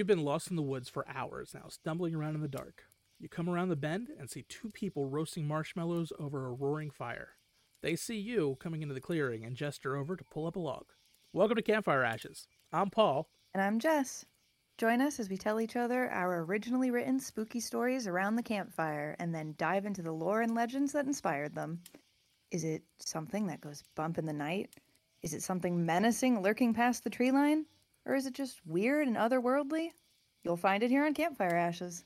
You've been lost in the woods for hours now, stumbling around in the dark. You come around the bend and see two people roasting marshmallows over a roaring fire. They see you coming into the clearing and gesture over to pull up a log. Welcome to Campfire Ashes. I'm Paul. And I'm Jess. Join us as we tell each other our originally written spooky stories around the campfire and then dive into the lore and legends that inspired them. Is it something that goes bump in the night? Is it something menacing lurking past the tree line? Or is it just weird and otherworldly? You'll find it here on Campfire Ashes.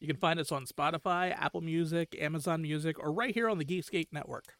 You can find us on Spotify, Apple Music, Amazon Music, or right here on the Geekscape Network.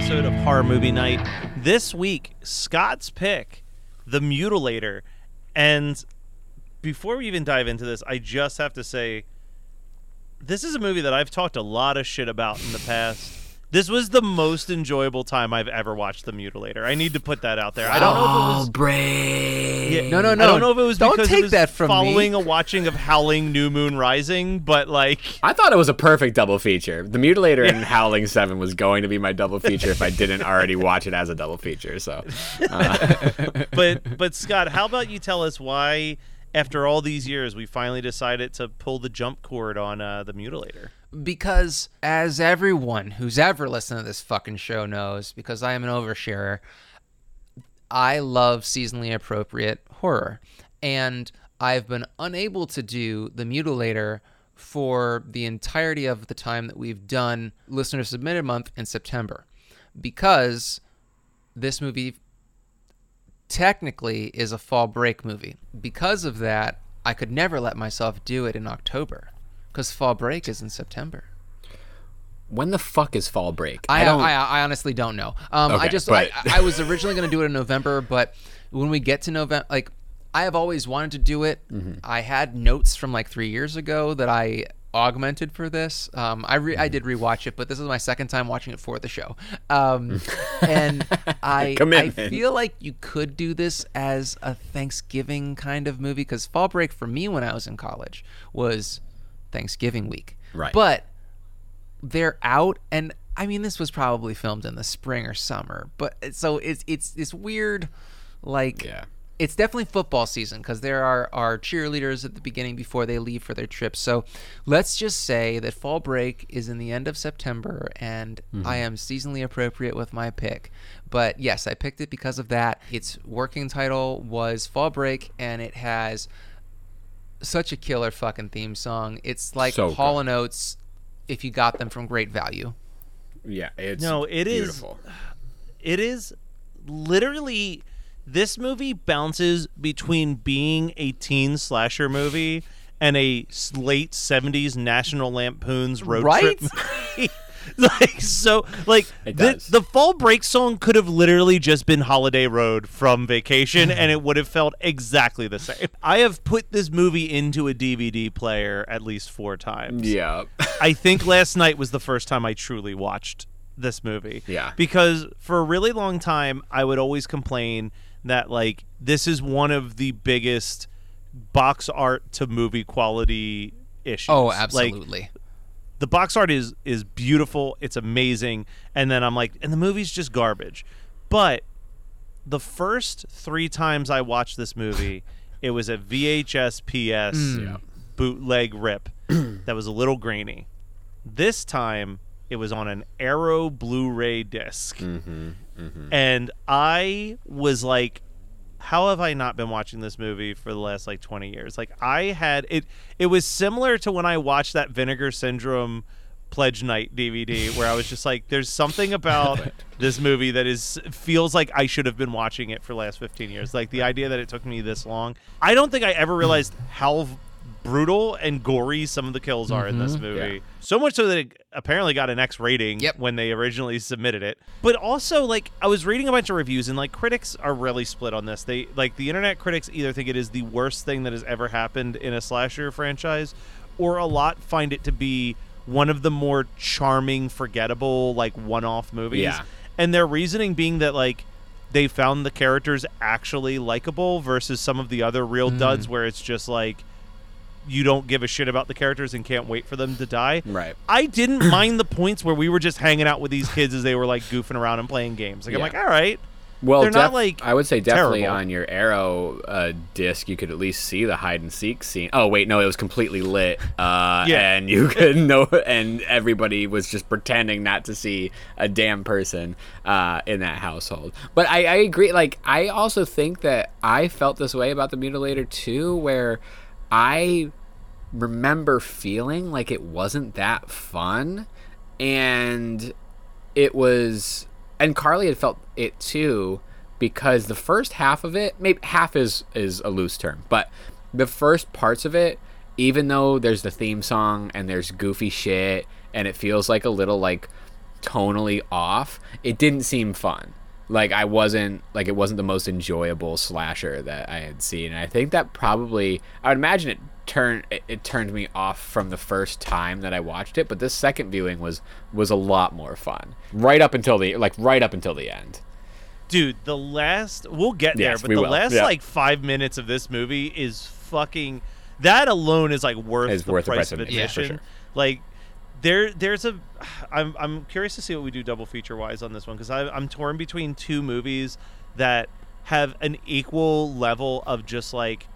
Episode of Horror Movie Night. This week, Scott's pick, The Mutilator. And before we even dive into this, I just have to say this is a movie that I've talked a lot of shit about in the past. This was the most enjoyable time I've ever watched The Mutilator. I need to put that out there. I don't know if it was. Brave. Yeah, no, no, no. I don't know if it was Don't because take it was that from following me. a watching of Howling New Moon Rising, but like I thought it was a perfect double feature. The Mutilator and Howling Seven was going to be my double feature if I didn't already watch it as a double feature. So, uh, but but Scott, how about you tell us why, after all these years, we finally decided to pull the jump cord on uh, the Mutilator? Because as everyone who's ever listened to this fucking show knows, because I am an oversharer, I love seasonally appropriate horror. And I've been unable to do The Mutilator for the entirety of the time that we've done Listener Submitted Month in September because this movie technically is a fall break movie. Because of that, I could never let myself do it in October because fall break is in September. when the fuck is fall break? I, don't. I, I honestly don't know. Um, I just but- I, I was originally going to do it in November, but when we get to November, like I have always wanted to do it. Mm-hmm. I had notes from like three years ago that I augmented for this. Um, I re- I Mm-hmm. did rewatch it, but this is my second time watching it for the show. Um, and I I feel like you could do this as a Thanksgiving kind of movie because fall break for me when I was in college was Thanksgiving week. Right. But they're out and I mean this was probably filmed in the spring or summer, but so it's it's this weird like Yeah. it's definitely football season because there are, are cheerleaders at the beginning before they leave for their trips. So let's just say that fall break is in the end of September and I mm-hmm. am seasonally appropriate with my pick. But yes, I picked it because of that. Its working title was Fall Break and it has such a killer fucking theme song. It's like So Hall and Oates if you got them from great value. Yeah. It's No, it is- beautiful. It is literally this movie bounces between being a teen slasher movie and a late 70s National Lampoon's road Right? trip movie. like so like the, the fall break song could have literally just been holiday road from vacation and it would have felt exactly the same i have put this movie into a dvd player at least four times Yeah. I think last night was the first time I truly watched this movie. Yeah. Because for a really long time, I would always complain that, like, this is one of the biggest box art to movie quality issues. Oh, Like, absolutely. The box art is is beautiful it's amazing and then i'm like and the movie's just garbage but the first three times i watched this movie it was a VHS PS Yeah. bootleg rip that was a little grainy. This time it was on an Arrow Blu-ray disc. Mm-hmm. And I was like how have I not been watching this movie for the last like 20 years? Like I had it it was similar to when I watched that Vinegar Syndrome Pledge Night DVD where I was just like there's something about this movie that is feels like I should have been watching it for the last 15 years. Like the idea that it took me this long. I don't think I ever realized how brutal and gory some of the kills are in this mm-hmm. movie. Yeah. So much so that it apparently got an X rating Yep. when they originally submitted it. But also, like, I was reading a bunch of reviews, and like, critics are really split on this. They like the internet critics either think it is the worst thing that has ever happened in a slasher franchise, or a lot find it to be one of the more charming, forgettable, like one-off movies. Yeah. And their reasoning being that like they found the characters actually likable versus some of the other real duds mm. where it's just like you don't give a shit about the characters and can't wait for them to die. Right. I didn't mind the points where we were just hanging out with these kids as they were like goofing around and playing games. Like I'm like, all right, Well, They're not, like, I would say definitely terrible. on your Arrow uh, disc, you could at least see the hide and seek scene. Oh wait, no, it was completely lit, uh, Yeah. and you could know, and everybody was just pretending not to see a damn person uh, in that household. But I, I agree. Like, I also think that I felt this way about the Mutilator too, where I remember feeling like it wasn't that fun, and it was and Carly had felt it too because the first half of it maybe half is is a loose term but the first parts of it even though there's the theme song and there's goofy shit and it feels like a little like tonally off it didn't seem fun like I wasn't like it wasn't the most enjoyable slasher that I had seen and I think that probably I would imagine it turned it, it turned me off from the first time that I watched it but this second viewing was was a lot more fun right up until the like right up until the end dude, the last we'll get there, Yes, but the will. last Yeah. like five minutes of this movie is fucking. That alone is like worth Is the worth the price price of admission, for sure. Like there, there's a. I'm I'm curious to see what we do double feature wise on this one because I'm torn between two movies that have an equal level of just like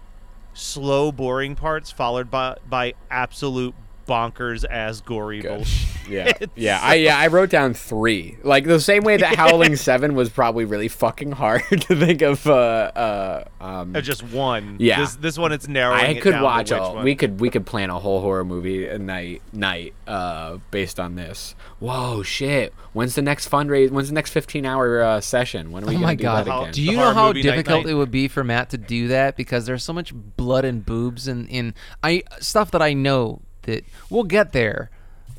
slow, boring parts followed by by absolute bonkers as gory Good. bullshit. Yeah, yeah, I yeah I wrote down three. Like the same way that Howling Seven was probably really fucking hard to think of. Uh, uh, um, Of just one. Yeah. This this one it's narrowing. I it could down watch all. one. We could we could plan a whole horror movie a night night uh, based on this. Whoa, shit! When's the next fundraise? When's the next fifteen hour uh, session? When are we Oh gonna my do god! that How- again? Do you know how movie night difficult night? it would be for Matt to do that because there's so much blood and boobs and in I stuff that I know that we'll get there.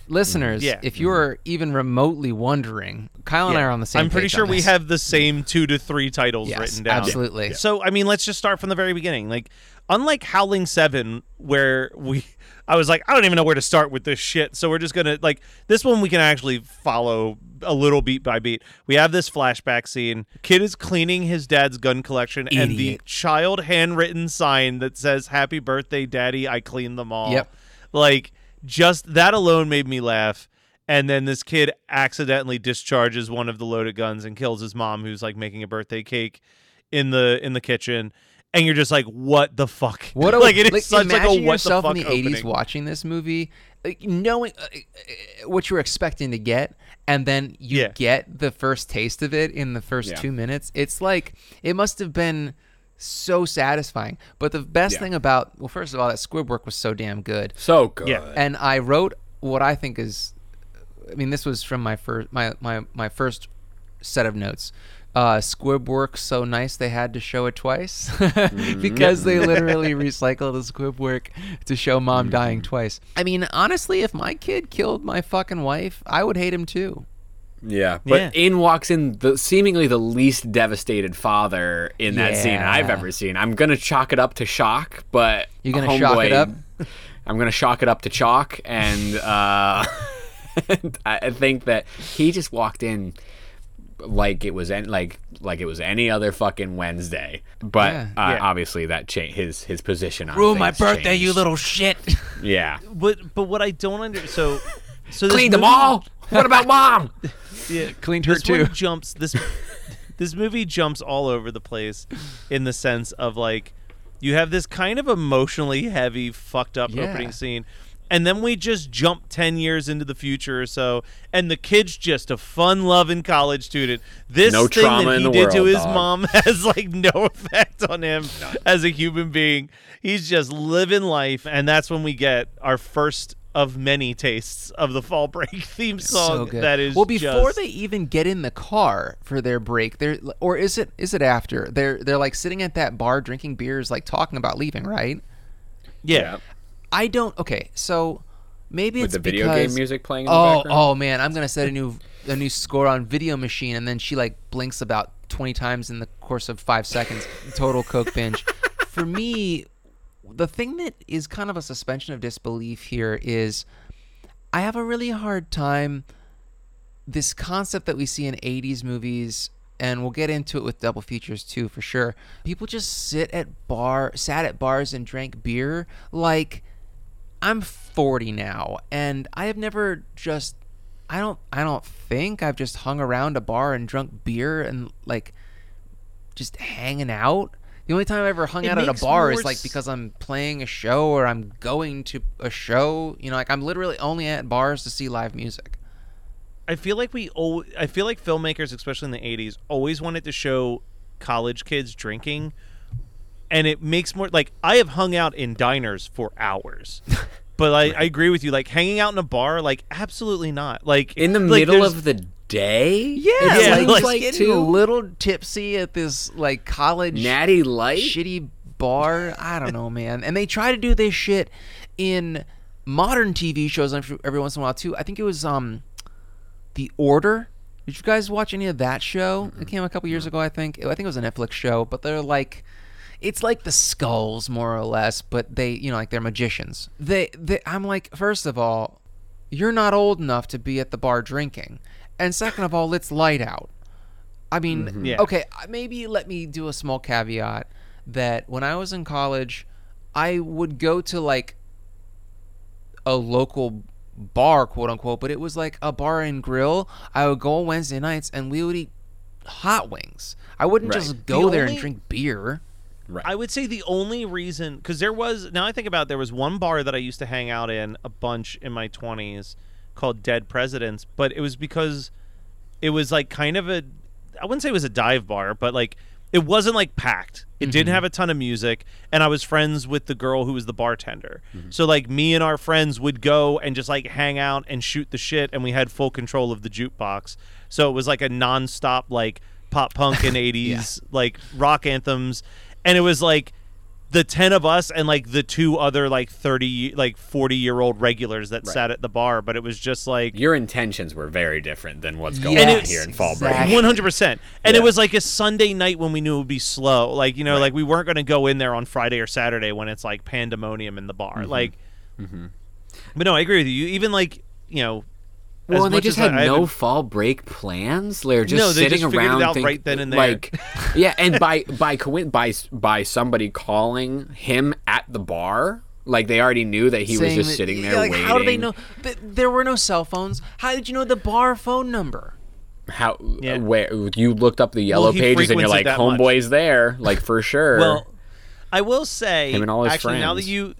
Listeners, Yeah. if you're even remotely wondering, Kyle and I are on the same. I'm pretty sure we have the same two to three titles Yes, written down. absolutely. So I mean, let's just start from the very beginning. Like, unlike Howling Seven, where we, I was like, I don't even know where to start with this shit. So we're just gonna like this one. We can actually follow a little beat by beat. We have this flashback scene. Kid is cleaning his dad's gun collection, and the child handwritten sign that says "Happy Birthday, Daddy, I cleaned them all." Yep. Like just that alone made me laugh. And then this kid accidentally discharges one of the loaded guns and kills his mom, who's like making a birthday cake in the in the kitchen. And you're just like, what the fuck? What a, like it is like, such like imagine a what yourself the fuck in the opening. 80s watching this movie, like, knowing uh, uh, what you're expecting to get, and then you Yeah. get the first taste of it in the first Yeah. two minutes. It's like it must have been so satisfying. But the best Yeah. thing about well, first of all, that squib work was so damn good. so good. Yeah. and I wrote what I think is, I mean, this was from my first my my my first set of notes. Uh, squib work so nice they had to show it twice because they literally recycled the squib work to show mom dying twice. I mean, honestly, if my kid killed my fucking wife, I would hate him too. Yeah, but Yeah. in walks in the seemingly the least devastated father in that scene I've ever seen. I'm gonna chalk it up to shock, but You're gonna shock it up? I'm gonna shock it up to chalk, and uh, I I think that he just walked in like it was en- like like it was any other fucking Wednesday. But Yeah. uh, Yeah. obviously that cha- his his position on Ruin my things birthday, you little shit. yeah. But but what I don't under so so Clean them movie- all. What about mom? Yeah, Cleaned her this too. One jumps this this movie jumps all over the place in the sense of like You have this kind of emotionally heavy, fucked up Yeah. opening scene. And then we just jump 10 years into the future or so, and the kid's just a fun loving college student. This No thing trauma that in he the did to his dog. mom has like no effect on him as a human being. He's just living life, and that's when we get our first of many tastes of the fall break theme song. so. That is well before just- they even get in the car for their break. They're or is it is it after? They're they're like sitting at that bar drinking beers, like talking about leaving, right? yeah. I don't. Okay, so maybe With it's the video because, game music playing in the oh, background? oh man, I'm gonna set a new a new score on Video Machine, and then she like blinks about 20 times in the course of five seconds. Total coke binge. For me, the thing that is kind of a suspension of disbelief here is I have a really hard time this concept that we see in 80s movies and we'll get into it with double features too for sure. People just sit at bar sat at bars and drank beer like i'm 40 now and i have never just i don't i don't think i've just hung around a bar and drunk beer and like just hanging out the only time I've ever hung It out at a bar is like because I'm playing a show or I'm going to a show. You know, like I'm literally only at bars to see live music. I feel like we al- I feel like filmmakers, especially in the '80s, always wanted to show college kids drinking, and it makes more like I have hung out in diners for hours, but I, I agree with you. Like hanging out in a bar, like absolutely not. Like in the like, middle of the day. Yeah, Yeah, like, like, like getting to a little tipsy at this like college Natty Light. shitty bar. I don't know, man. And they try to do this shit in modern TV shows every every once in a while too. I think it was um, The Order. Did you guys watch any of that show? It came a couple years ago, I think. I think it was a Netflix show, but they're like. It's like the skulls, more or less, but they, you know, like they're magicians. They, they, I'm like, first of all, you're not old enough to be at the bar drinking, and second of all, it's light out. I mean, Yeah. okay, uh, maybe let me do a small caveat that when I was in college, I would go to like a local bar, quote unquote, but it was like a bar and grill. I would go on Wednesday nights and we would eat hot wings. I wouldn't Right. just go The there only- and drink beer. Right. I would say the only reason, because there was, now I think about it, there was one bar that I used to hang out in a bunch in my 20s called Dead Presidents, but it was because it was like kind of a, I wouldn't say it was a dive bar, but like it wasn't like packed. It didn't mm-hmm. have a ton of music, and I was friends with the girl who was the bartender. Mm-hmm. So like me and our friends would go and just like hang out and shoot the shit, and we had full control of the jukebox. So it was like a nonstop like pop punk and 80s like rock anthems, and it was like the 10 of us and like the two other like 30 like 40 year old regulars that sat at the bar but it was just like Your intentions were very different than what's going Yes, on here in Fall Break. exactly. one hundred percent, and it was like a Sunday night when we knew it would be slow. Like you know, like we weren't going to go in there on Friday or Saturday when it's like pandemonium in the bar. Mm-hmm. Like, but no, I agree with you. Even like you know, Well, and they just had I- no fall break plans. They're just No, they sitting just around out think- right then and there. Like, yeah, and by by coin by by somebody calling him at the bar, like they already knew that he was just that- sitting yeah, there like, waiting. How do they know? Th- there were no cell phones. How did you know the bar phone number? How Yeah. where you looked up the yellow he pages and you're like, that much. homeboy's there, like for sure. Well, I will say, Him and all his actually, now that you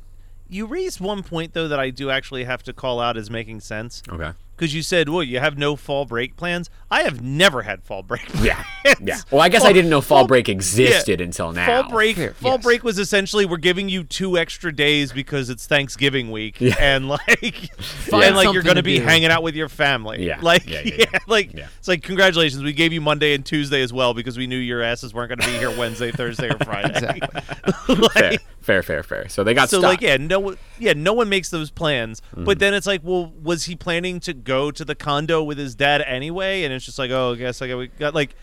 you raised one point though that I do actually have to call out as making sense. okay. Because you said, well, you have no fall break plans. I have never had fall break Yeah, plans. yeah. Well, I guess I didn't know fall, fall- break existed until now. Fall break. Fair, Fall yes. break was essentially we're giving you two extra days because it's Thanksgiving week, and like, and like you're going to be hanging out with your family. Yeah, like yeah, yeah, yeah, yeah. like Yeah. it's like congratulations, we gave you Monday and Tuesday as well because we knew your asses weren't going to be here Wednesday, Thursday, or Friday. Exactly. like, fair, fair, fair. So they got so stuck. like yeah, no one yeah, no one makes those plans. Mm-hmm. But then it's like, well, was he planning to go to the condo with his dad anyway? And it's just like, oh, I guess I got, we got like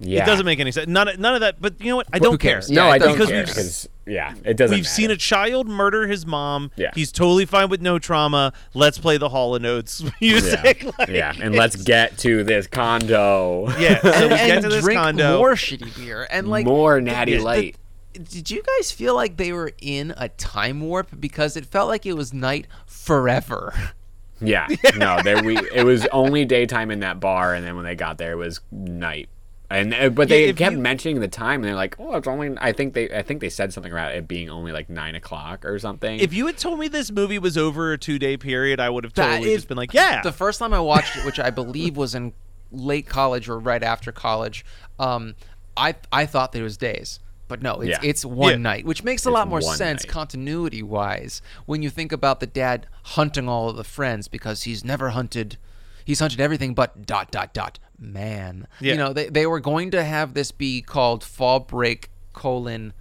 yeah. it doesn't make any sense. None none of that. But you know what? I don't care. cares? No, Yeah, I don't because care we've- because yeah, it doesn't. We've seen a child murder his mom. Yeah. He's totally fine with no trauma. Let's play the Hall and Oates music. Yeah. Like, yeah, and let's get to this condo. yeah. So and, we get and to this drink condo. more shitty beer and like More natty the- the- light. Did you guys feel like they were in a time warp because it felt like it was night forever? Yeah, no, there we. It was only daytime in that bar, and then when they got there, it was night And uh, but they if kept you- mentioning the time, and they're like, "Oh, it's only." I think they, I think they said something about it being only like nine o'clock or something. If you had told me this movie was over a two day period, I would have That totally is- just been like, yeah. The first time I watched it, which I believe was in late college or right after college, um, I I thought that it was days. But no, it's Yeah. it's one Yeah. night, which makes a It's lot more sense night. continuity wise when you think about the dad hunting all of the friends because he's never hunted he's hunted everything but dot dot dot man. Yeah. You know, they they were going to have this be called Fall Break colon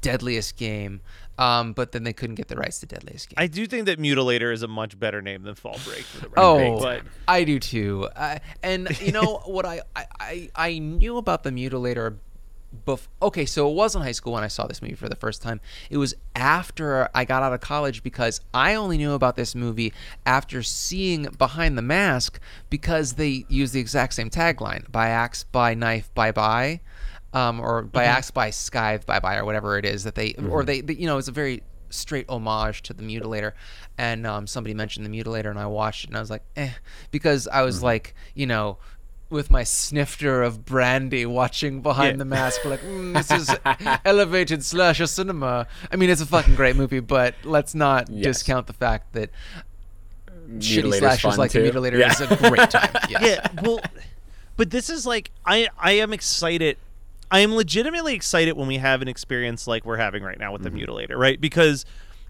Deadliest Game. Um, but then they couldn't get the rights to Deadliest Game. I do think that Mutilator is a much better name than Fall Break for the record. Oh, but I do too. Uh, and you know what I, I, I, I knew about the mutilator. Bef- okay, so it was in high school when I saw this movie for the first time. It was after I got out of college because I only knew about this movie after seeing Behind the Mask because they use the exact same tagline: "By axe, by knife, bye bye." Um, or by axe, by scythe, bye bye, or whatever it is that they, or they, they, you know, it's a very straight homage to the mutilator and um, somebody mentioned the mutilator and i watched it and i was like eh because i was like you know with my snifter of brandy watching behind Yeah. the mask like mm, this is elevated slasher cinema i mean it's a fucking great movie but let's not Yes. discount the fact that shitty Mutilator's slashers fun, like the too. mutilator Yeah. is a great time yes. yeah, well, but this is like I I am excited. I am legitimately excited when we have an experience like we're having right now with the Mutilator, right? Because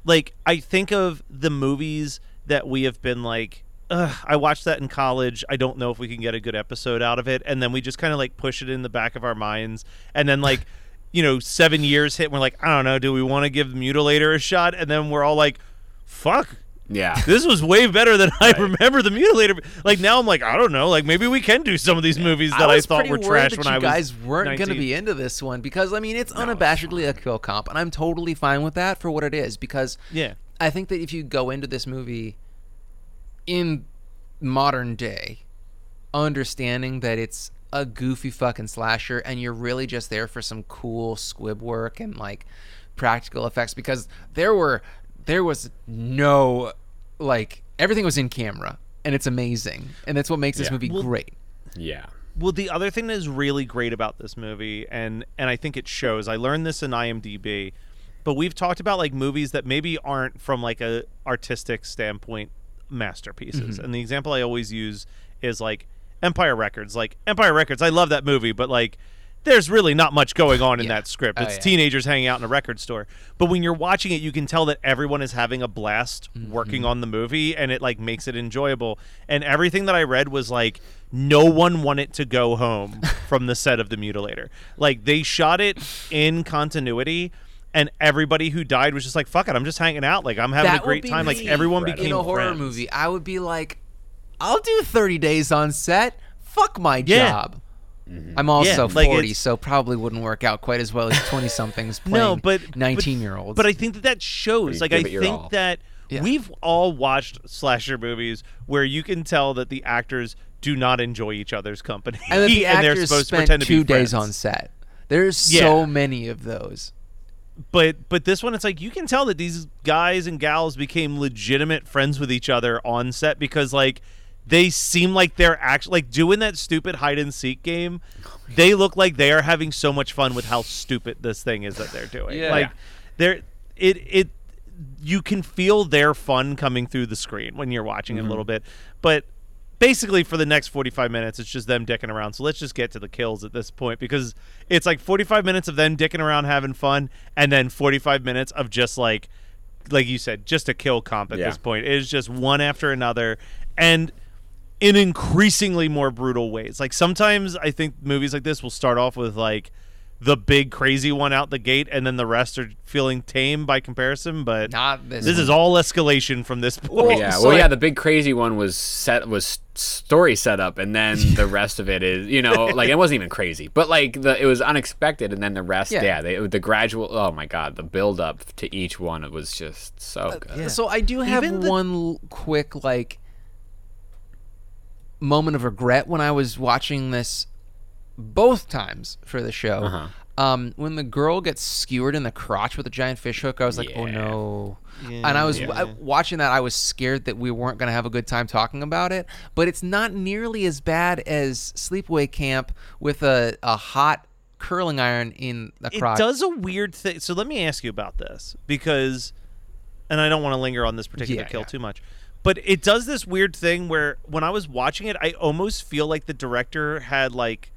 like I think of the movies that we have been like. Ugh, I watched that in college. I don't know if we can get a good episode out of it, and then we just kind of like push it in the back of our minds, and then like, you know, seven years hit, and we're like, I don't know, do we want to give Mutilator a shot? And then we're all like, fuck, yeah, this was way better than I remember the Mutilator. Like now, I'm like, I don't know. Like maybe we can do some of these movies that I, was thought were trash that when you I was. guys weren't going to be into this one because I mean it's unabashedly a kill comp, and I'm totally fine with that for what it is because Yeah. I think that if you go into this movie in modern day, understanding that it's a goofy fucking slasher and you're really just there for some cool squib work and like practical effects because there were there was no like everything was in camera and it's amazing and that's what makes this Yeah. movie Well, great. yeah. Well, the other thing that is really great about this movie, and and I think it shows. I learned this in IMDb, but we've talked about like movies that maybe aren't from like a artistic standpoint masterpieces. Mm-hmm. And the example I always use is like Empire Records. Like Empire Records, I love that movie, but like there's really not much going on in Yeah. that script. Oh, It's yeah. teenagers hanging out in a record store. But when you're watching it, you can tell that everyone is having a blast mm-hmm. working on the movie and it like makes it enjoyable. And everything that I read was like no one wanted to go home from the set of the mutilator. Like they shot it in continuity and everybody who died was just like fuck it, I'm just hanging out. Like I'm having That a great be time. Like everyone in became in a horror friends. movie, I would be like, I'll do 30 days on set. Fuck my Yeah. job. Mm-hmm. I'm also like 40, so probably wouldn't work out quite as well as 20 somethings playing no, but 19 year olds. But I think that that shows. Like I give it your think all. that Yeah. we've all watched slasher movies where you can tell that the actors do not enjoy each other's company, and that the they're actors supposed to spent pretend to two be days on set. There's Yeah. so many of those. But but this one, it's like you can tell that these guys and gals became legitimate friends with each other on set because like they seem like they're actually like doing that stupid hide and seek game. They look like they are having so much fun with how stupid this thing is that they're doing. Yeah. Like they're it it you can feel their fun coming through the screen when you're watching it a mm-hmm. little bit. But basically for the next 45 minutes it's just them dicking around. So let's just get to the kills at this point because it's like 45 minutes of them dicking around having fun and then 45 minutes of just like like you said just a kill comp at Yeah. this point. It is just one after another and in increasingly more brutal ways. Like sometimes i think movies like this will start off with like the big crazy one out the gate and then the rest are feeling tame by comparison but Not this. this is all escalation from this point Well, yeah, so well, I- yeah. The big crazy one was set was story setup, and then the rest of it is, you know, like it wasn't even crazy, but like the it was unexpected, and then the rest, Yeah. yeah, they, the gradual. Oh my god, the build up to each one it was just so uh, good. So I do have Even one l- quick like moment of regret when I was watching this both times for the show. Uh-huh. Um, when the girl gets skewered in the crotch with a giant fish hook, I was like, oh Yeah. no. and I was I- watching that. I was scared that we weren't going to have a good time talking about it. But it's not nearly as bad as Sleepaway Camp with a, a hot curling iron in the crotch. it does a weird thing. So let me ask you about this because, and I don't want to linger on this particular Yeah, kill yeah. too much, but it does this weird thing where when I was watching it, I almost feel like the director had like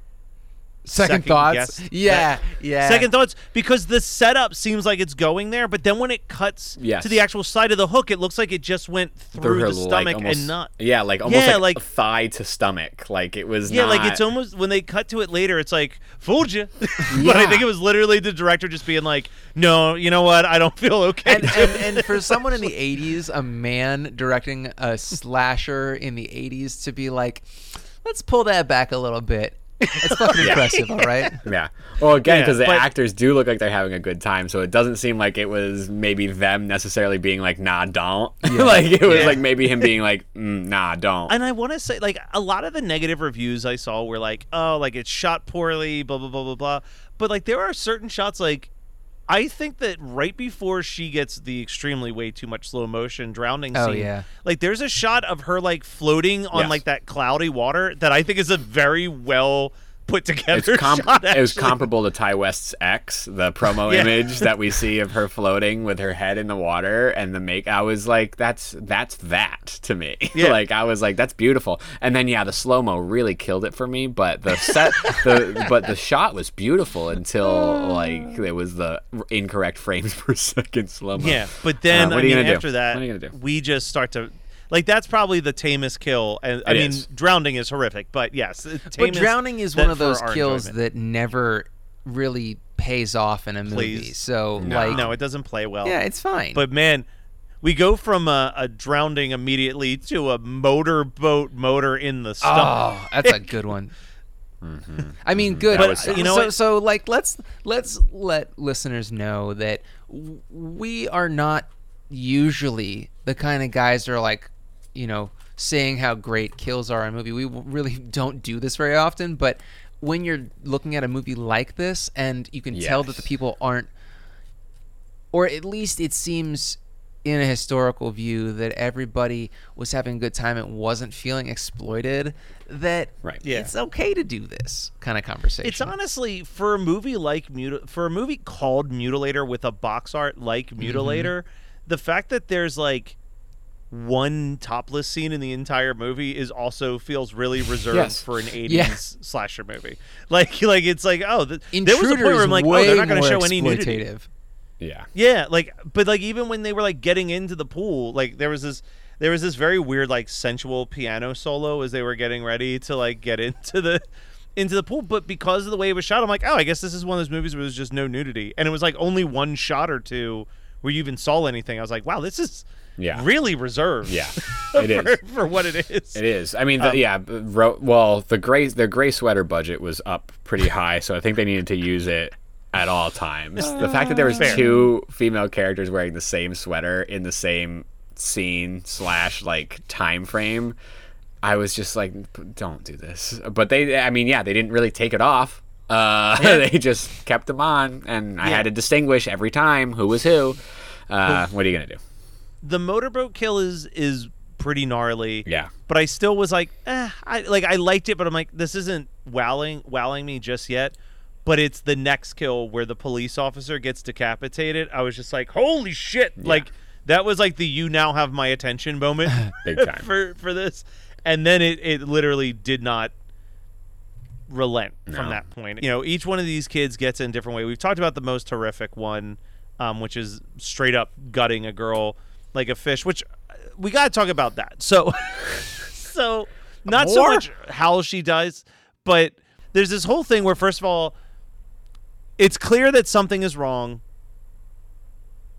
Second, second thoughts. Yeah, that- yeah. second thoughts because the setup seems like it's going there, but then when it cuts Yes. to the actual side of the hook, it looks like it just went through, her, the stomach like, almost, and not. Yeah, like almost Yeah, like, like- thigh to stomach. Like it was. Yeah, like it's almost when they cut to it later, it's like fooled you. but I think it was literally the director just being like, "No, you know what? I don't feel okay." and, and, and for someone in the 80s, a man directing a slasher in the 80s to be like, let's pull that back a little bit. It's fucking impressive, all right? Yeah. Well, again, Yeah, because the but- actors do look like they're having a good time, so it doesn't seem like it was maybe them necessarily being like, "Nah, don't." like it was Yeah. like maybe him being like, mm, "Nah, don't." and I want to say, like, a lot of the negative reviews I saw were like, "Oh, like it's shot poorly," blah blah blah blah blah. But like, there are certain shots like. I think that right before she gets the extremely way too much slow motion drowning Oh, scene, yeah. like there's a shot of her like floating on Yes. like that cloudy water that I think is a very well put together It's com- shot. it was comparable to Ti West's X, the promo Yeah. image that we see of her floating with her head in the water and the make. I was like, that's that's that to me. Yeah. like I was like, that's beautiful. And then yeah, the slow mo really killed it for me. But the set, the but the shot was beautiful until like it was the incorrect frames per second slow mo. Yeah, but then Uh, what I are you mean, gonna do? after that, What are you gonna do? we just start to like that's probably the tamest kill. And I It mean, is. drowning is horrific, but yes, the But drowning is one of those kills enjoyment. that never really pays off in a movie. Please. So, like, no, it doesn't play well. yeah, it's fine. but man, we go from a, a drowning immediately to a motorboat motor in the ah, stomach. Oh, that's a good one. Mm-hmm. I mean, mm-hmm. good. But was you know so, what? so like, let's let's let listeners know that we are not usually the kind of guys that are like, you know, saying how great kills are in a movie. We really don't do this very often, but when you're looking at a movie like this, and you can tell that the people aren't, or at least it seems in a historical view that everybody was having a good time and wasn't feeling exploited that Right. Yeah. it's okay to do this kind of conversation It's honestly for a movie like Mutil- for a movie called Mutilator with a box art like Mm-hmm. Mutilator, the fact that there's like one topless scene in the entire movie is also feels really reserved Yes. for an 80s Yeah. slasher movie. Like like it's like oh th- Intruder there was a point where I'm like oh they're not going to show any nudity. Yeah. Yeah, like but like even when they were like getting into the pool, like there was this there was this very weird like sensual piano solo as they were getting ready to like get into the into the pool, but because of the way it was shot, I'm like, "Oh, I guess this is one of those movies where there's just no nudity." And it was like only one shot or two where you even saw anything. I was like, "Wow, this is Yeah. really reserved." Yeah. It is. for, for what it is. It is. I mean, the, yeah. Ro- well, the gray the gray sweater budget was up pretty high, so I think they needed to use it at all times. the fact that there was Fair. two female characters wearing the same sweater in the same scene slash like time frame, I was just like, don't do this. But they, I mean, yeah, they didn't really take it off. Uh, they just kept them on, and I Yeah. had to distinguish every time who was who. Uh, what are you gonna do? The motorboat kill is is pretty gnarly. Yeah. but I still was like, eh, I like I liked it, but I'm like, this isn't wowing wowing me just yet. But it's the next kill where the police officer gets decapitated. I was just like, holy shit! Like that was like the you now have my attention moment Big time. for for this. And then it it literally did not relent from that point. You know, each one of these kids gets in a different way. We've talked about the most horrific one, um, which is straight up gutting a girl like a fish. Which uh, we got to talk about that. So, so not so much how she dies, but there's this whole thing where first of all, it's clear that something is wrong.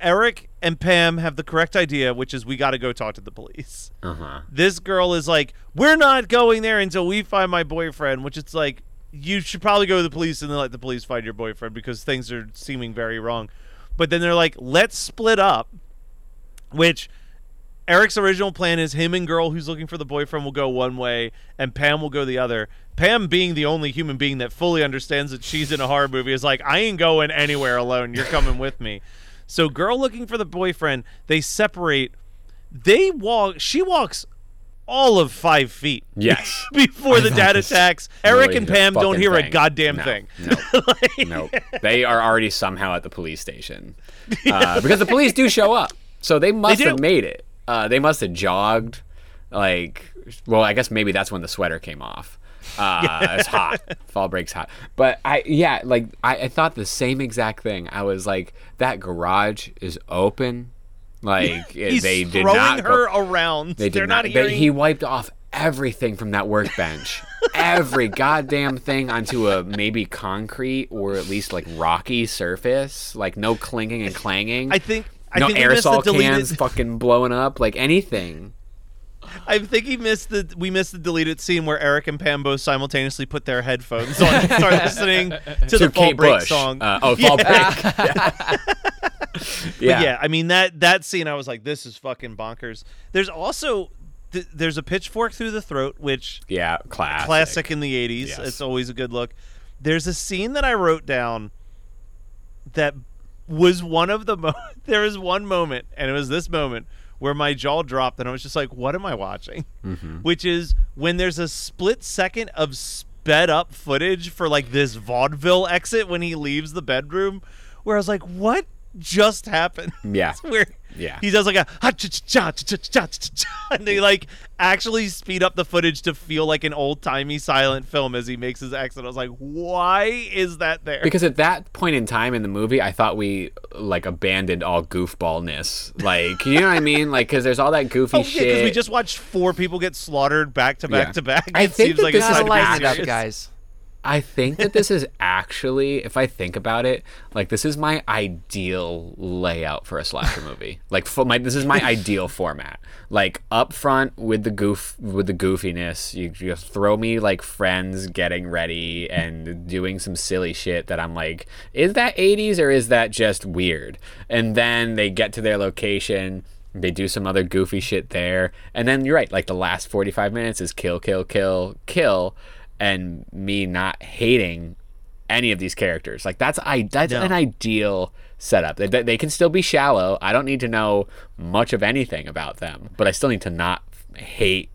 Eric and Pam have the correct idea, which is we got to go talk to the police Uh huh. this girl is like, we're not going there until we find my boyfriend, which it's like, you should probably go to the police and then let the police find your boyfriend because things are seeming very wrong. But then they're like, let's split up, which Eric's original plan is him and girl who's looking for the boyfriend will go one way, and Pam will go the other. Pam, being the only human being that fully understands that she's in a horror movie, is like, I ain't going anywhere alone. You're coming with me. So, girl looking for the boyfriend, they separate. They walk. She walks all of five feet. Yes. before I the dad attacks. Eric and Pam don't hear a goddamn No, thing. No, no, they are already somehow at the police station uh, because the police do show up, so they must do. have made it. Uh, they must have jogged, like, well, I guess maybe that's when the sweater came off. Uh, It's hot. Fall breaks hot. But I, yeah, like I, I thought the same exact thing. I was like, that garage is open. Like He's they did throwing not go- her around. they They're did not, not. hearing. they, he wiped off everything from that workbench. Every goddamn thing onto a maybe concrete or at least like rocky surface. Like no clinking and clanging. I think. I no think aerosol deleted. cans fucking blowing up. Like anything. I think he missed the. We missed the deleted scene where Eric and Pam both simultaneously put their headphones on and start listening to, To the Fall Kate Break Bush. song. Uh, oh, Fall Break. But yeah, I mean that that scene, I was like, this is fucking bonkers. There's also th- there's a pitchfork through the throat, which Yeah, classic. classic in the 80s. Yes. It's always a good look. There's a scene that I wrote down that was one of the mo- there was one moment and it was this moment where my jaw dropped and I was just like what am I watching? Mm-hmm. Which is when there's a split second of sped up footage for like this vaudeville exit when he leaves the bedroom where I was like what just happened? Yeah. where yeah. He does like a ha cha cha cha cha cha and they like actually speed up the footage to feel like an old timey silent film as he makes his exit. I was like, why is that there? Because at that point in time in the movie, I thought we like abandoned all goofballness. Like, you know what I mean? Like, because there's all that goofy oh, shit. Because yeah, we just watched four people get slaughtered back to back yeah. to back. I it think seems that like this is like, guys. I think that this is actually, if I think about it, like this is my ideal layout for a slasher movie. Like, for my this is my ideal format. Like up front with the goof, with the goofiness, you you throw me like friends getting ready and doing some silly shit that I'm like, is that 80s or is that just weird? And then they get to their location. They do some other goofy shit there, and then you're right. Like the last 45 minutes is kill, kill, kill, kill and me not hating any of these characters. Like that's I that's No. an ideal setup. They, they can still be shallow. I don't need to know much of anything about them, but I still need to not hate,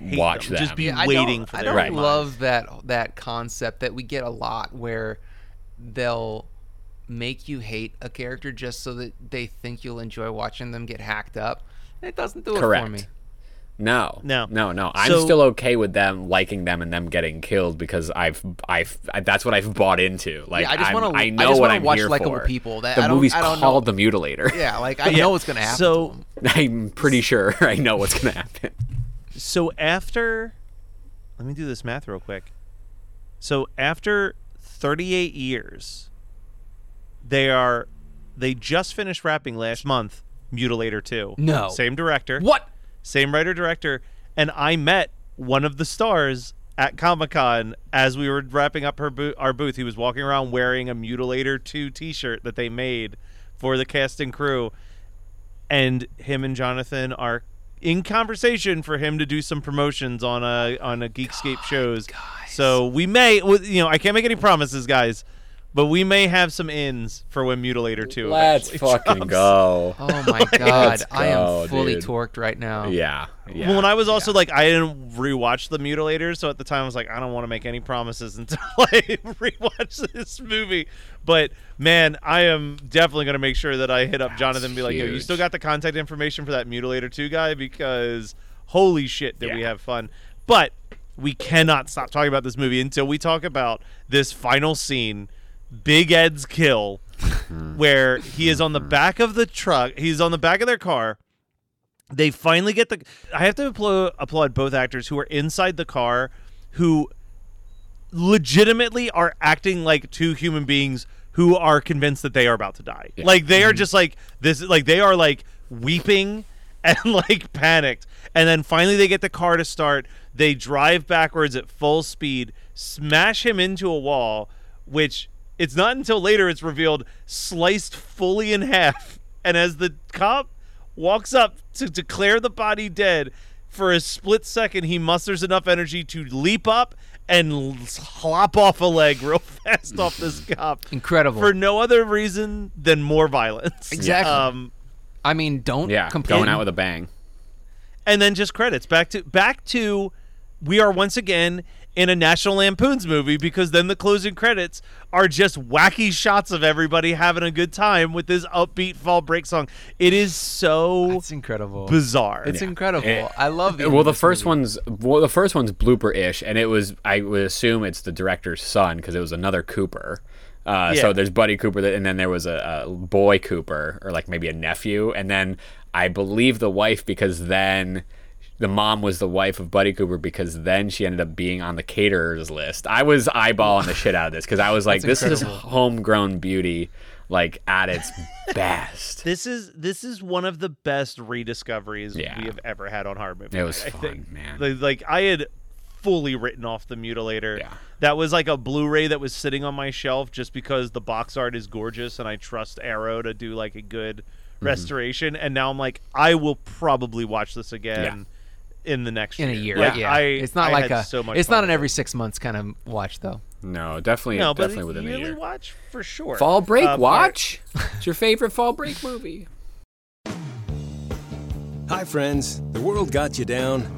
watch them. them. Just be Yeah, I waiting don't, for I don't Right. love that that concept that we get a lot where they'll make you hate a character just so that they think you'll enjoy watching them get hacked up. It doesn't do it for me. No, No. no, no. I'm So- still okay with them liking them and them getting killed because I've, I've, I, that's what I've bought into. Like I just wanna- I I know just what I'm watch here likable for. people. That- the I don't- movie's I don't called know. The Mutilator. Yeah, like I Yeah. know what's gonna happen. So- to 'em. I'm pretty sure I know what's gonna happen. So after, let me do this math real quick. So after 38 years, they are, they just finished wrapping last month. Mutilator 2. No. Same director. What? Same writer director. And I met one of the stars at Comic Con as we were wrapping up her bo- our booth. He was walking around wearing a Mutilator 2 t shirt that they made for the cast and crew. And him and Jonathan are in conversation for him to do some promotions on a on a Geekscape shows. So we may, you know, I can't make any promises, guys, but we may have some ins for when Mutilator 2 Let's fucking drops. go. Oh my god, Let's I am go, fully dude. torqued right now. Yeah. yeah. Well, and I was also like, I didn't rewatch the Mutilator, so at the time I was like, I don't want to make any promises until I rewatch this movie. But man, I am definitely going to make sure that I hit up Jonathan and be like, Yo, you still got the contact information for that Mutilator 2 guy? Because holy shit, did we have fun. But we cannot stop talking about this movie until we talk about this final scene Big Ed's kill, where he is on the mm-hmm. back of the truck. He's on the back of their car. They finally get the i have to applaud, applaud both actors who are inside the car who legitimately are acting like two human beings who are convinced that they are about to die. Like they are mm-hmm. just like this like they are like weeping and like panicked. And then finally they get the car to start. They drive backwards at full speed smash him into a wall which it's not until later it's revealed sliced fully in half and as the cop walks up to declare the body dead. For a split second, he musters enough energy to leap up and l- hop off a leg real fast off this cop. Incredible. For no other reason than more violence. Exactly. Um, I mean, don't Yeah, complain. going out with a bang. and then just credits back to back to we are once again in a National Lampoon's movie because then the closing credits are just wacky shots of everybody having a good time with this upbeat fall break song. It is so It's incredible. bizarre. It's Yeah. incredible. It- I love the well, the first movie. one's well, the first one's blooper-ish, and it was I would assume it's the director's son because it was another Cooper. Uh, Yeah. So there's Buddy Cooper, that, and then there was a, a boy Cooper, or like maybe a nephew, and then I believe the wife because then the mom was the wife of Buddy Cooper because then she ended up being on the caterers list. I was eyeballing the shit out of this because I was like, That's this is homegrown beauty, like at its best. This is this is one of the best rediscoveries Yeah. we have ever had on horror movie. It was Night, I fun, think. man. Like, like, I had fully written off the mutilator. Yeah. That was like a Blu-ray that was sitting on my shelf just because the box art is gorgeous and I trust Arrow to do like a good Mm-hmm. restoration. And now I'm like, I will probably watch this again in the next in a year. year. Like, yeah, I, it's not I like a. So much it's not an every six months kind of watch though. No, definitely, No, but definitely within a year. watch for sure. Fall break Uh, watch. it's your favorite fall break movie. Hi, friends. The world got you down.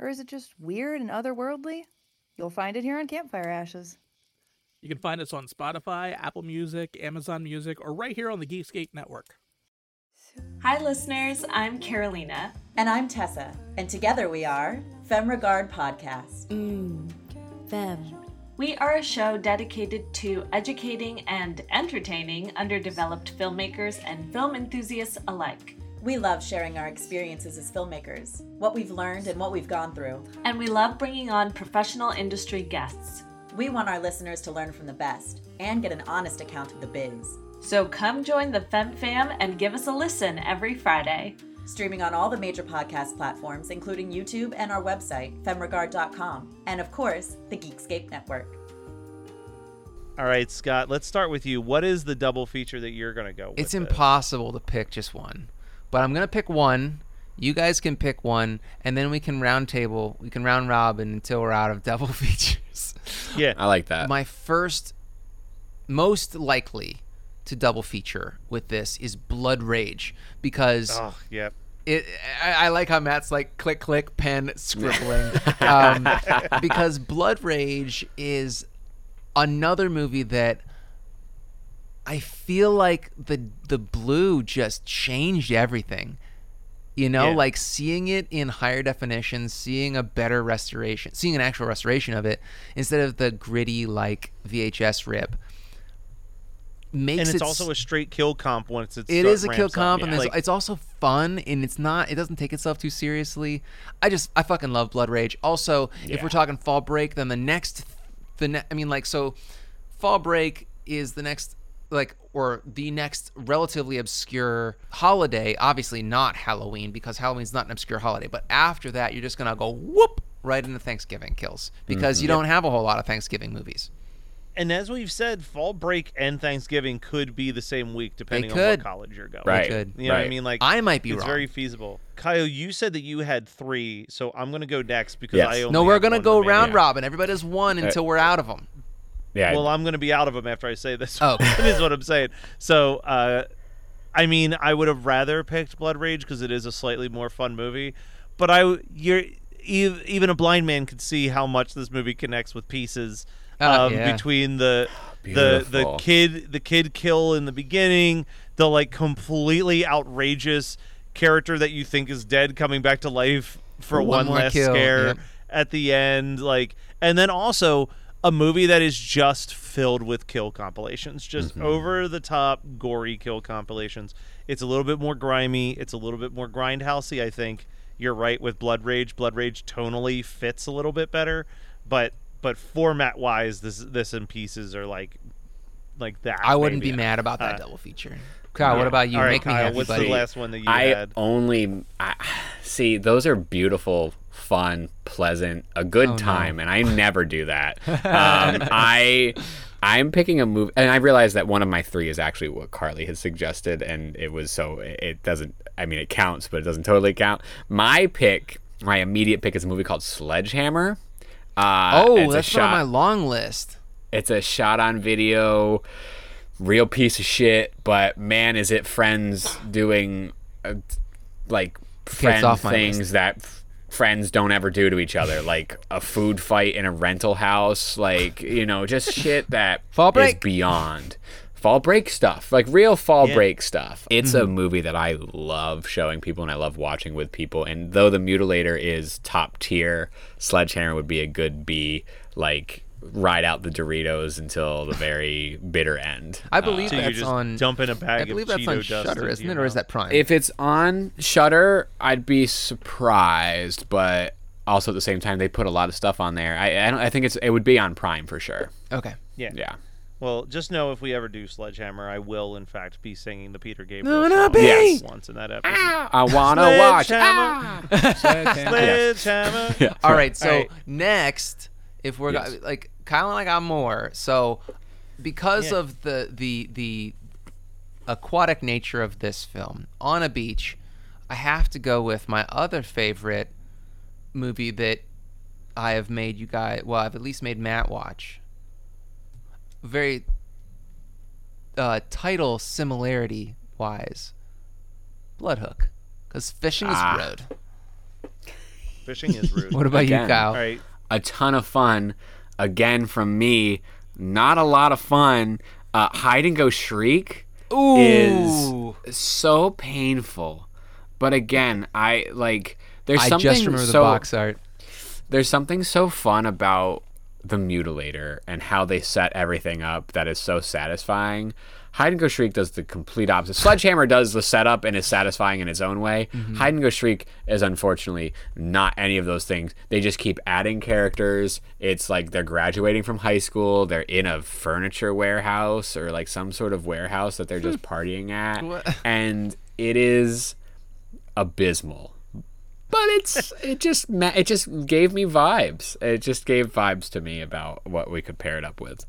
Or is it just weird and otherworldly? You'll find it here on Campfire Ashes. You can find us on Spotify, Apple Music, Amazon Music, or right here on the Geekscape Network. Hi, listeners. I'm Carolina. And I'm Tessa, and together we are Femme Regard Podcast. Mmm, Fem. We are a show dedicated to educating and entertaining underdeveloped filmmakers and film enthusiasts alike. We love sharing our experiences as filmmakers, what we've learned and what we've gone through. And we love bringing on professional industry guests. We want our listeners to learn from the best and get an honest account of the biz. So come join the Fem Fam and give us a listen every Friday. Streaming on all the major podcast platforms, including YouTube and our website, femregard.com, and of course, the Geekscape Network. All right, Scott. Let's start with you. What is the double feature that you're going to go with? It's this? impossible to pick just one, but I'm gonna pick one. You guys can pick one, and then we can round table. We can round robin until we're out of double features. Yeah. I like that. My first, most likely to double feature with this is Blood Rage because Oh, yep. it I, I like how Matt's like click click pen scribbling um, because Blood Rage is another movie that I feel like the the blue just changed everything. You know, Yeah. like seeing it in higher definition, seeing a better restoration, seeing an actual restoration of it instead of the gritty like VHS rip makes And it's it also a straight kill comp once it's it is a kill ramps up. comp, and it's, Like, it's also fun, and it's not. It doesn't take itself too seriously. I just I fucking love Blood Rage. Also, if we're talking Fall Break, then the next, the ne- I mean, like so, Fall Break is the next like or the next relatively obscure holiday. Obviously not Halloween because Halloween's not an obscure holiday. But after that, you're just gonna go whoop right into Thanksgiving kills because mm-hmm. you don't have a whole lot of Thanksgiving movies. and as we've said, fall break and Thanksgiving could be the same week depending on could. what college you're going. Right. could. You know what I mean? Like I might be it's wrong. very feasible. Kyle, you said that you had three, so I'm going to go next because Yes. I only No, we're gonna go round Yeah. robin. Everybody does one uh, until we're out of them. Yeah. Well, I'm going to be out of them after I say this. Oh. that is what I'm saying. So, uh, I mean, I would have rather picked Blood Rage because it is a slightly more fun movie, but I you're even a blind man could see how much this movie connects with pieces Uh, um, yeah. between the the the kid the kid kill in the beginning, the like completely outrageous character that you think is dead coming back to life for One one, more last kill, scare yep. at the end, like, and then also a movie that is just filled with kill compilations, just Mm-hmm. over the top gory kill compilations. It's a little bit more grimy. It's a little bit more grindhousey. I think you're right with Blood Rage. Blood Rage tonally fits a little bit better, but but format wise, this this and pieces are like like that. I wouldn't maybe. be mad about that Uh, double feature. Kyle, what about you? All right, Make me Kyle, happy, what's buddy. the last one that you I had? only I, see those are beautiful, fun, pleasant, a good Oh, no. time, and I never do that. um, I I'm picking a movie, and I realize that one of my three is actually what Carly has suggested, and it was so it doesn't. I mean, it counts, but it doesn't totally count. My pick, my immediate pick, is a movie called Sledgehammer. Uh, oh, that's not on my long list. it's a shot on video real piece of shit but man is it friends doing uh, like friend things that friends don't ever do to each other like a food fight in a rental house like you know just shit that Fall is break. beyond fall break stuff like real fall Yeah. break stuff it's Mm-hmm. a movie that i love showing people and i love watching with people and though the mutilator is top tier sledgehammer would be a good b like ride out the doritos until the very bitter end I believe so that's on. dump in a bag I believe of that's Cheeto on Shutter, isn't your it, or is that Prime? if it's on shutter i'd be surprised but also at the same time they put a lot of stuff on there i i, don't, I think it's it would be on prime for sure okay. Yeah. yeah Well, just know if we ever do Sledgehammer, I will in fact be singing the Peter Gabriel No, no, song be- Yes. once in that episode. i wanna watch Sledgehammer. Ah! Sledgehammer. Yeah. All right. So All right. next, if we're Yes. go- like Kyle and I got more. So because Yeah. of the the the aquatic nature of this film on a beach, I have to go with my other favorite movie that I have made you guys. Well, I've at least made Matt watch. Very uh, title similarity wise, Bloodhook, because fishing is Ah. road. Fishing is rude. What about you, Kyle? All right. A ton of fun. Again, from me, not a lot of fun. Uh, hide and go shriek Ooh. is so painful. But again, I like. There's I something just remember so, the box art. There's something so fun about the mutilator and how they set everything up that is so satisfying. Hide and go shriek does the complete opposite. Sledgehammer does the setup and is satisfying in its own way. Mm-hmm. Hide and go shriek is unfortunately not any of those things. They just keep adding characters. It's like they're graduating from high school. They're in a furniture warehouse or like some sort of warehouse that they're just hmm. partying at, and it is abysmal but it's it just it just gave me vibes. It just gave vibes to me about what we could pair it up with.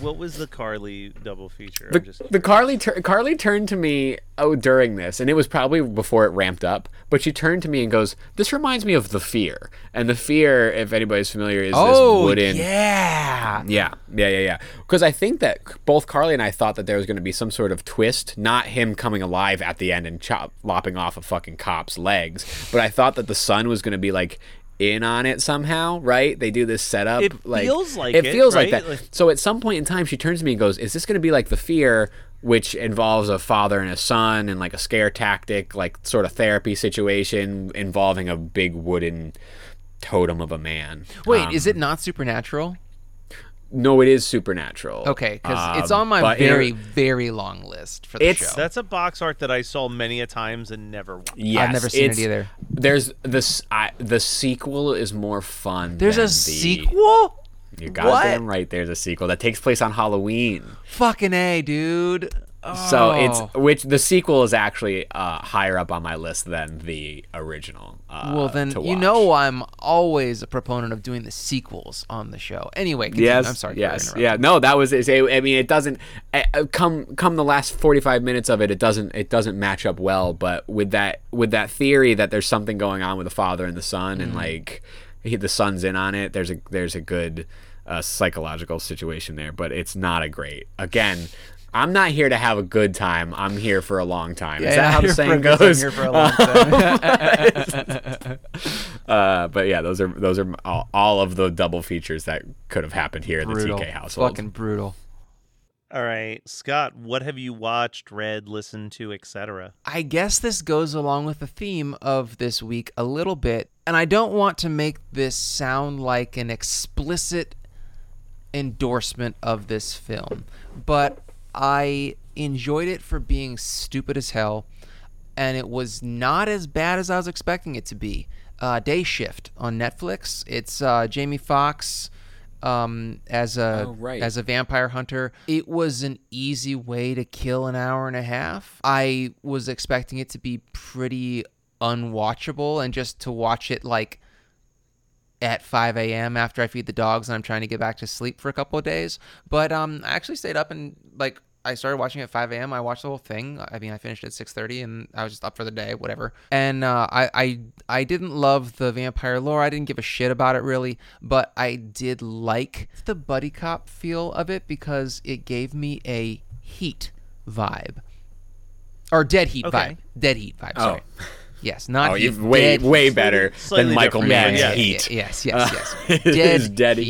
What was the Carly double feature? The, just the Carly tur- Carly turned to me oh during this, and it was probably before it ramped up. But she turned to me and goes, "This reminds me of the Fear." And the Fear, if anybody's familiar, is Oh, this wooden. yeah. Yeah, yeah, yeah, yeah. Because I think that both Carly and I thought that there was going to be some sort of twist, not him coming alive at the end and chop lopping off a fucking cop's legs, but I thought that the son was going to be like in on it somehow, right? They do this setup. It like, feels like it it, feels like that. Like- so at some point in time, she turns to me and goes, "Is this going to be like the Fear?" Which involves a father and a son, and like a scare tactic, like sort of therapy situation involving a big wooden totem of a man. Wait, Um, is it not supernatural? No, it is supernatural. Okay, because it's Um, on my but in a- very, very long list for the It's- show. That's a box art that I saw many a times and never watched. Yes, I've never seen it either. There's this. I, the sequel is more fun. There's than a the- sequel? You're goddamn right. There's a sequel that takes place on Halloween. Fucking A, dude. So it's Oh. which the sequel is actually uh, higher up on my list than the original. Uh, Well, then you know I'm always a proponent of doing the sequels on the show. Anyway, continue. Yes, I'm sorry. Yes, yeah. No, that was. I mean, it doesn't uh, uh, come come the last forty five minutes of it. It doesn't it doesn't match up well. But with that with that theory that there's something going on with the father and the son, Mm-hmm. and like he, the son's in on it. There's a there's a good uh, psychological situation there, but it's not a great. Again. I'm not here to have a good time. I'm here for a long time. Is Yeah, that how the saying for- I'm goes? here for a long time. Uh, but yeah, those are those are all, all of the double features that could have happened here in the. TK household. Fucking brutal. All right, Scott, what have you watched, read, listened to, etc.? I guess this goes along with the theme of this week a little bit, and I don't want to make this sound like an explicit endorsement of this film, but I enjoyed it for being stupid as hell, and it was not as bad as I was expecting it to be. Uh, Day Shift on Netflix. It's uh, Jamie Foxx um, as a Oh, right. as a vampire hunter. It was an easy way to kill an hour and a half. I was expecting it to be pretty unwatchable and just to watch it like at 5 a.m. after I feed the dogs and I'm trying to get back to sleep for a couple of days. But um, I actually stayed up and like I started watching at 5 a.m. I watched the whole thing. I mean, I finished at 6:30 and I was just up for the day, whatever. And uh, I I I didn't love the vampire lore. I didn't give a shit about it really, but I did like the buddy cop feel of it because it gave me a Heat vibe or Dead Heat Okay. vibe. Dead Heat vibe. Oh. Sorry. Yes, not Oh, Heat. way Dead way Heat. better Slightly than Michael different, Mann's yeah, Heat. Yes, yes, yes. It is Dead Dead Heat.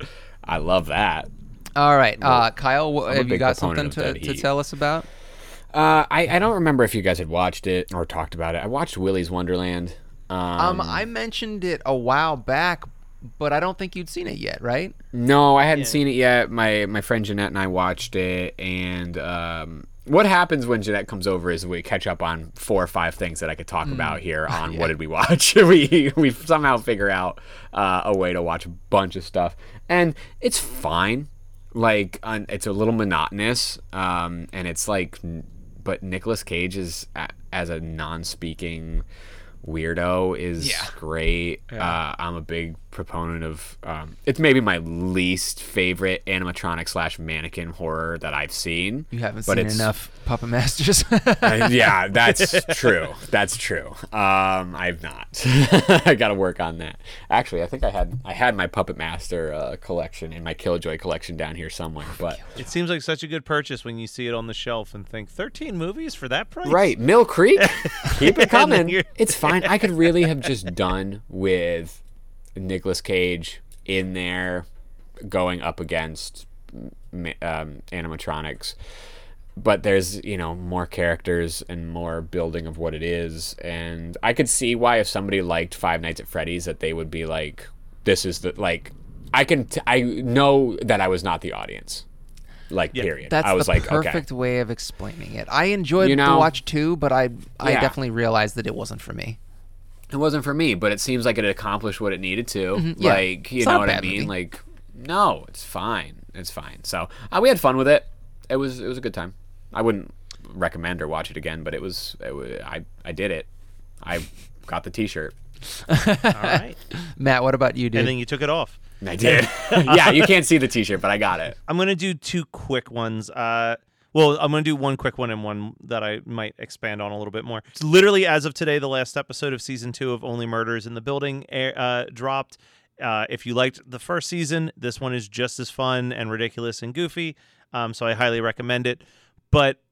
Heat. I love that. All right, uh, Kyle, wh- have you got something to, to tell us about? Uh, I, I don't remember if you guys had watched it or talked about it. I watched Willy's Wonderland. Um, Um, I mentioned it a while back, but I don't think you'd seen it yet, right? No, I hadn't seen it yet. My my friend Jeanette and I watched it, and um, what happens when Jeanette comes over is we catch up on four or five things that I could talk about here on what did we watch. we we somehow figure out uh, a way to watch a bunch of stuff, and it's fine. Like un, it's a little monotonous, um, and it's like, but Nicolas Cage is a, as a non-speaking weirdo is Yeah. great. Uh, I'm a big proponent of. Um, it's maybe my least favorite animatronic slash mannequin horror that I've seen. You haven't seen enough Puppet Masters. Uh, yeah, that's true. That's true. Um, I've not. I got to work on that. Actually, I think I had I had my Puppet Master uh, collection and my Killjoy collection down here somewhere. But It seems like such a good purchase when you see it on the shelf and think 13 movies for that price. right, Mill Creek, keep it coming. It's fine. I could really have just done with Nicolas Cage in there, going up against um, animatronics. but there's you know more characters and more building of what it is and i could see why if somebody liked five nights at freddy's that they would be like this is the like i can t- i know that i was not the audience like period That's i was the like perfect okay way of explaining it. I enjoyed You the watch too, but I I Yeah. definitely realized that it wasn't for me. It wasn't for me but it seems like it accomplished what it needed to Mm-hmm. yeah. like you It's know what i mean movie. like no it's fine it's fine so uh, we had fun with it it was it was a good time i wouldn't recommend or watch it again but it was, it was i i did it i got the t-shirt All right. Matt, what about you, dude? and then you took it off. i did yeah you can't see the t-shirt but i got it I'm gonna do two quick ones. Uh, well, I'm gonna do one quick one and one that I might expand on a little bit more. Literally, as of today, the last episode of season two of Only Murders in the Building uh, dropped. Uh, if you liked the first season, this one is just as fun and ridiculous and goofy. Um, so I highly recommend it. But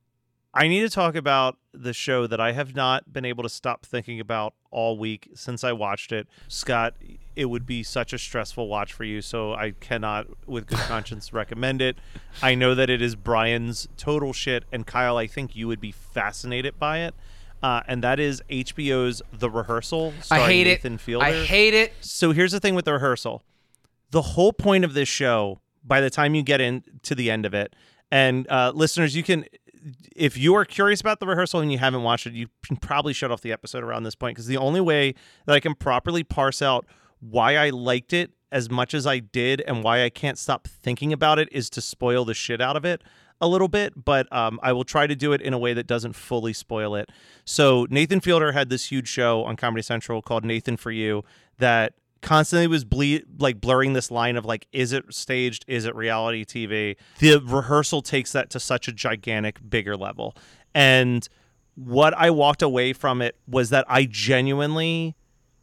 I need to talk about the show that I have not been able to stop thinking about all week since I watched it. Scott, it would be such a stressful watch for you, so I cannot, with good conscience, recommend it. I know that it is Brian's total shit, and Kyle, I think you would be fascinated by it. Uh, and that is HBO's The Rehearsal. I hate Nathan it. Fielder. I hate it. So here's the thing with the rehearsal. The whole point of this show, by the time you get into the end of it, and uh, listeners, you can, if you are curious about the rehearsal and you haven't watched it, you can probably shut off the episode around this point because the only way that I can properly parse out why I liked it as much as I did and why I can't stop thinking about it is to spoil the shit out of it a little bit, but um, I will try to do it in a way that doesn't fully spoil it. So Nathan Fielder had this huge show on Comedy Central called Nathan for You that constantly was ble- like blurring this line of like is it staged? Is it reality tv the rehearsal takes that to such a gigantic bigger level. And what i walked away from it was that i genuinely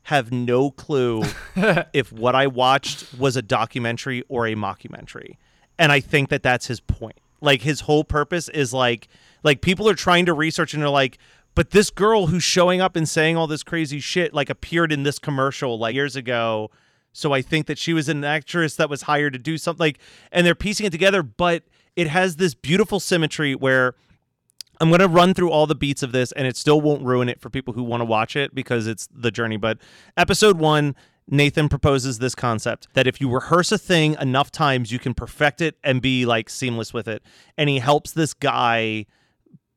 have no clue if what i watched was a documentary or a mockumentary. And i think that that's his point. Like his whole purpose is like like people are trying to research and they're like But this girl who's showing up and saying all this crazy shit like appeared in this commercial like years ago. So I think that she was an actress that was hired to do something like and they're piecing it together, but it has this beautiful symmetry where I'm going to run through all the beats of this and it still won't ruin it for people who want to watch it because it's the journey. But episode one, Nathan proposes this concept that if you rehearse a thing enough times, you can perfect it and be like seamless with it. And he helps this guy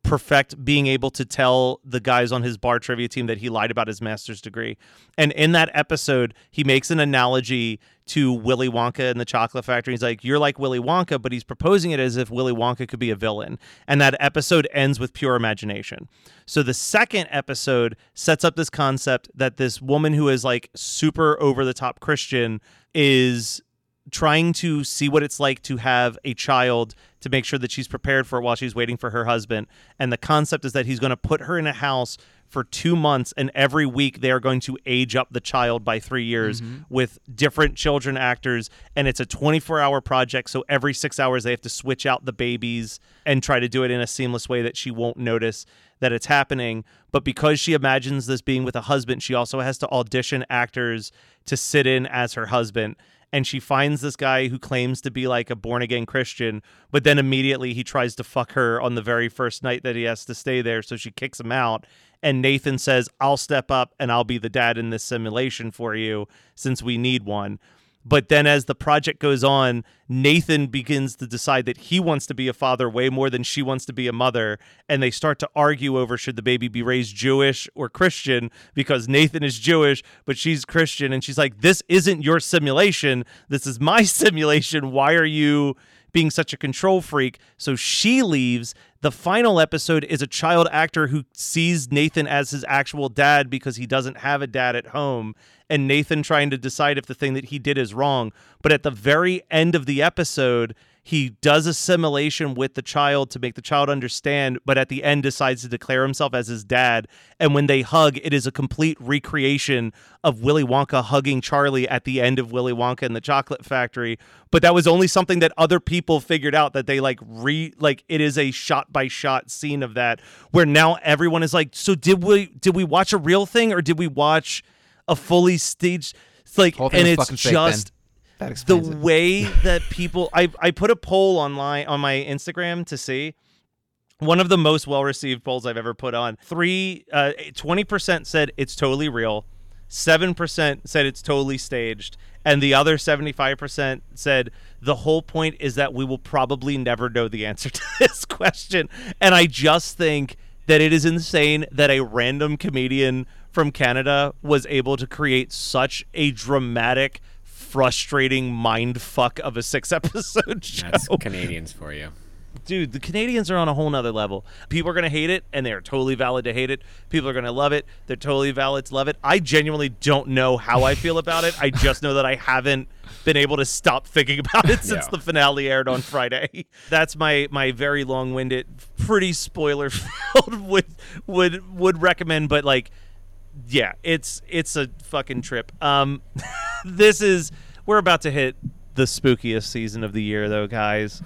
perfect being able to tell the guys on his bar trivia team that he lied about his master's degree. And in that episode, he makes an analogy to Willy Wonka and the Chocolate Factory. He's like, You're like Willy Wonka, but he's proposing it as if Willy Wonka could be a villain. And that episode ends with pure imagination. So the second episode sets up this concept that this woman who is like super over the top Christian is trying to see what it's like to have a child to make sure that she's prepared for it while she's waiting for her husband. And the concept is that he's going to put her in a house for two months, and every week they are going to age up the child by three years Mm-hmm. with different children actors. And it's a 24 hour project. So every six hours they have to switch out the babies and try to do it in a seamless way that she won't notice that it's happening. But because she imagines this being with a husband, she also has to audition actors to sit in as her husband and she finds this guy who claims to be like a born again Christian, but then immediately he tries to fuck her on the very first night that he has to stay there. So she kicks him out. And Nathan says, I'll step up and I'll be the dad in this simulation for you since we need one. But then as the project goes on, Nathan begins to decide that he wants to be a father way more than she wants to be a mother. And they start to argue over should the baby be raised Jewish or Christian because Nathan is Jewish, but she's Christian. And she's like, This isn't your simulation. This is my simulation. Why are you being such a control freak? So she leaves. The final episode is a child actor who sees Nathan as his actual dad because he doesn't have a dad at home and Nathan trying to decide if the thing that he did is wrong. But at the very end of the episode, he does assimilation with the child to make the child understand, but at the end decides to declare himself as his dad. And when they hug, it is a complete recreation of Willy Wonka hugging Charlie at the end of Willy Wonka and the Chocolate Factory. But that was only something that other people figured out that they like re like it is a shot by shot scene of that where now everyone is like, so did we did we watch a real thing or did we watch a fully staged it's like and it's just the it. way that people I I put a poll online on my Instagram to see one of the most well received polls I've ever put on. Three uh, 20% said it's totally real. 7% said it's totally staged and the other 75% said the whole point is that we will probably never know the answer to this question and I just think that it is insane that a random comedian from Canada was able to create such a dramatic frustrating mind fuck of a six episode show. That's Canadians for you. Dude, the Canadians are on a whole nother level. People are going to hate it, and they're totally valid to hate it. People are going to love it. They're totally valid to love it. I genuinely don't know how I feel about it. I just know that I haven't been able to stop thinking about it since Yeah. the finale aired on Friday. That's my my very long-winded, pretty spoiler-filled would would would recommend, but like yeah, it's it's a fucking trip. Um, this is we're about to hit the spookiest season of the year, though, guys.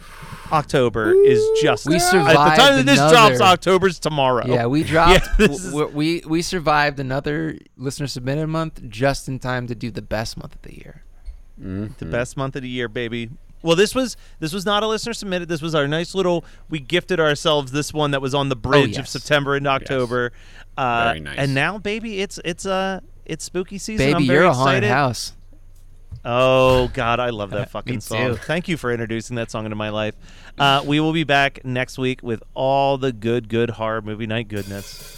October is just We at the time that this drops. October's tomorrow. Yeah, we dropped. Yeah, this is- we we survived another listener submitted month just in time to do the best month of the year. the best month of the year, baby. Well, this was this was not a listener submitted. This was our nice little. We gifted ourselves this one that was on the bridge of yes. September and October. Uh, Very nice. And now, baby, it's it's uh it's spooky season. I'm Baby, very you're a excited. house. Oh God, I love that fucking song. too. Thank you for introducing that song into my life. Uh, we will be back next week with all the good, good horror movie night goodness.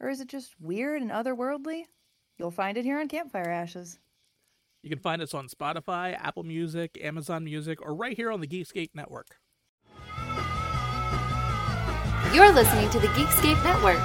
Or is it just weird and otherworldly? You'll find it here on Campfire Ashes. You can find us on Spotify, Apple Music, Amazon Music, or right here on the Geekscape Network. You're listening to the Geekscape Network.